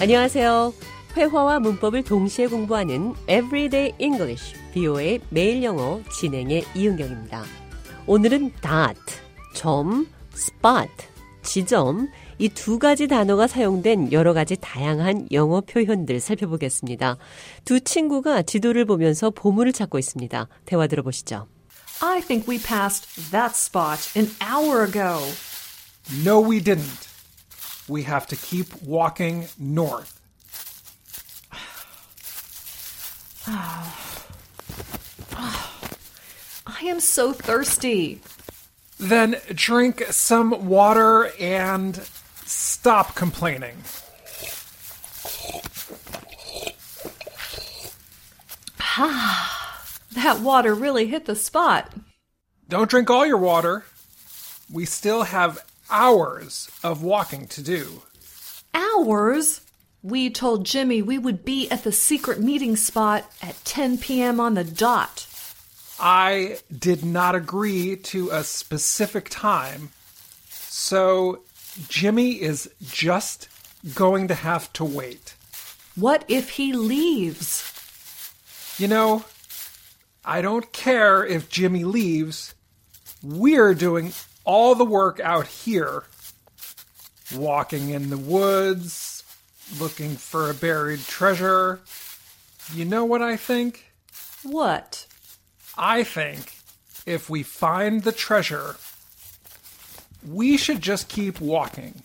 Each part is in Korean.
안녕하세요. 회화와 문법을 동시에 공부하는 Everyday English, BO의 매일 영어 진행의 이은경입니다. 오늘은 dot, 점, spot, 지점, 이 두 가지 단어가 사용된 여러 가지 다양한 영어 표현들 살펴보겠습니다. 두 친구가 지도를 보면서 보물을 찾고 있습니다. 대화 들어보시죠. I think we passed that spot an hour ago. No, we didn't. We have to keep walking north. I am so thirsty. Then drink some water and stop complaining. That water really hit the spot. Don't drink all your water. We still have hours of walking to do. Hours? We told Jimmy we would be at the secret meeting spot at 10 p.m. on the dot. I did not agree to a specific time, so Jimmy is just going to have to wait. What if he leaves? You know, I don't care if Jimmy leaves. We're doing all the work out here. Walking in the woods, looking for a buried treasure. You know what I think? What? I think if we find the treasure, we should just keep walking.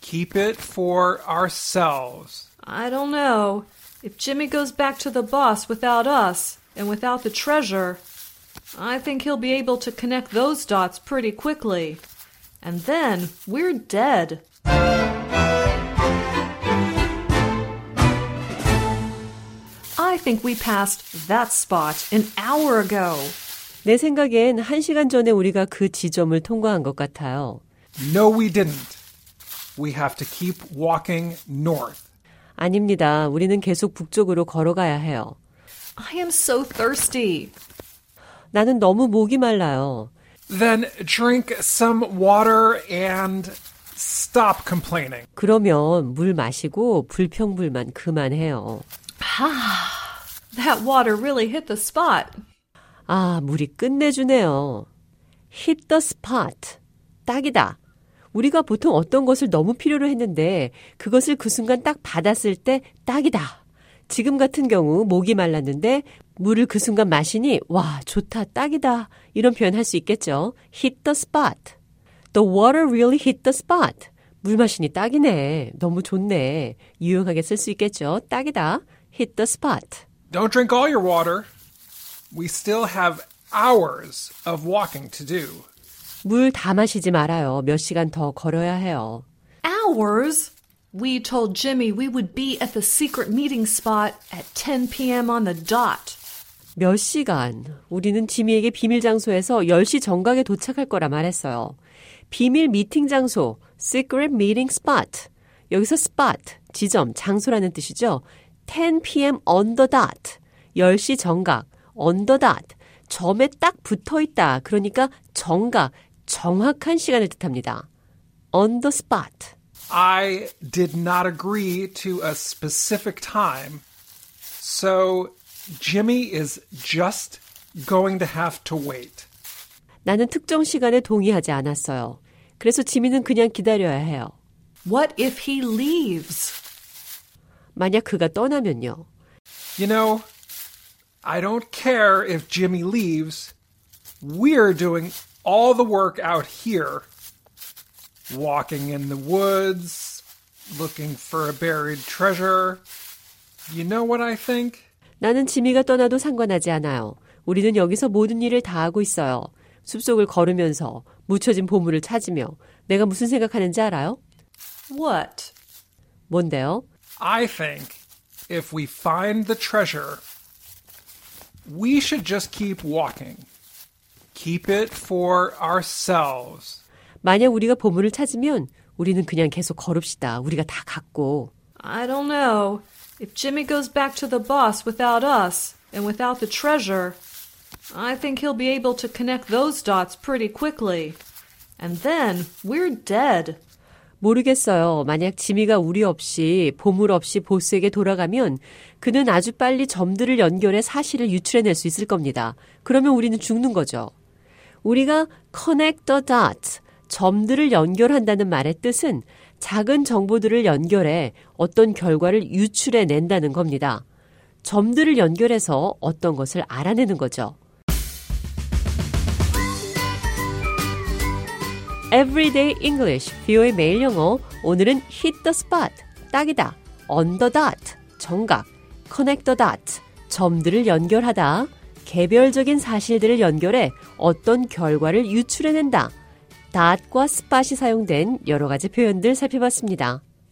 Keep it for ourselves. I don't know. If Jimmy goes back to the boss without us and without the treasure, I think he'll be able to connect those dots pretty quickly. And then we're dead. I think we passed that spot an hour ago. 내 생각엔 한 시간 전에 우리가 그 지점을 통과한 것 같아요. No, we didn't. We have to keep walking north. 아닙니다. 우리는 계속 북쪽으로 걸어가야 해요. I am so thirsty. 나는 너무 목이 말라요. Then drink some water and stop complaining. 그러면 물 마시고 불평불만 그만해요. That water really hit the spot. 아, 물이 끝내주네요. hit the spot. 딱이다. 우리가 보통 어떤 것을 너무 필요로 했는데 그것을 그 순간 딱 받았을 때 딱이다. 지금 같은 경우 목이 말랐는데 물을 그 순간 마시니 와, 좋다. 딱이다. 이런 표현 할 수 있겠죠. hit the spot. The water really hit the spot. 물 마시니 딱이네. 너무 좋네. 유용하게 쓸 수 있겠죠. 딱이다. hit the spot. Don't drink all your water. We still have hours of walking to do. 물 다 마시지 말아요. 몇 시간 더 걸어야 해요. Hours? We told Jimmy we would be at the secret meeting spot at 10 p.m. on the dot. 몇 시간? 우리는 지미에게 비밀 장소에서 10시 정각에 도착할 거라 말했어요. 비밀 미팅 장소, secret meeting spot. 여기서 spot, 지점, 장소라는 뜻이죠. 10 p.m. on the dot. 10시 정각, on the dot. 점에 딱 붙어 있다. 그러니까 정각, 정확한 시간을 뜻합니다. on the spot. I did not agree to a specific time, so Jimmy is just going to have to wait. 나는 특정 시간에 동의하지 않았어요. 그래서 지미는 그냥 기다려야 해요. What if he leaves? 만약 그가 떠나면요. You know, I don't care if Jimmy leaves. We're doing all the work out here. Walking in the woods, looking for a buried treasure. You know what I think? 나는 지미가 떠나도 상관하지 않아요. 우리는 여기서 모든 일을 다 하고 있어요. 숲속을 걸으면서 묻혀진 보물을 찾으며 내가 무슨 생각하는지 알아요? What? 뭔데요? I think if we find the treasure, we should just keep walking. Keep it for ourselves. 만약 우리가 보물을 찾으면 우리는 그냥 계속 걸읍시다. 우리가 다 갖고. I don't know. If Jimmy goes back to the boss without us and without the treasure, I think he'll be able to connect those dots pretty quickly. And then we're dead. 모르겠어요. 만약 지미가 우리 없이 보물 없이 보스에게 돌아가면 그는 아주 빨리 점들을 연결해 사실을 유출해낼 수 있을 겁니다. 그러면 우리는 죽는 거죠. 우리가 connect the dots, 점들을 연결한다는 말의 뜻은 작은 정보들을 연결해 어떤 결과를 유출해 낸다는 겁니다. 점들을 연결해서 어떤 것을 알아내는 거죠. Everyday English, 비오의 매일 영어. 오늘은 hit the spot, 딱이다. on the dot, 정각. connect the dot, 점들을 연결하다. 개별적인 사실들을 연결해 어떤 결과를 유출해낸다. Dot과 spot이 사용된 여러 가지 표현들 살펴봤습니다.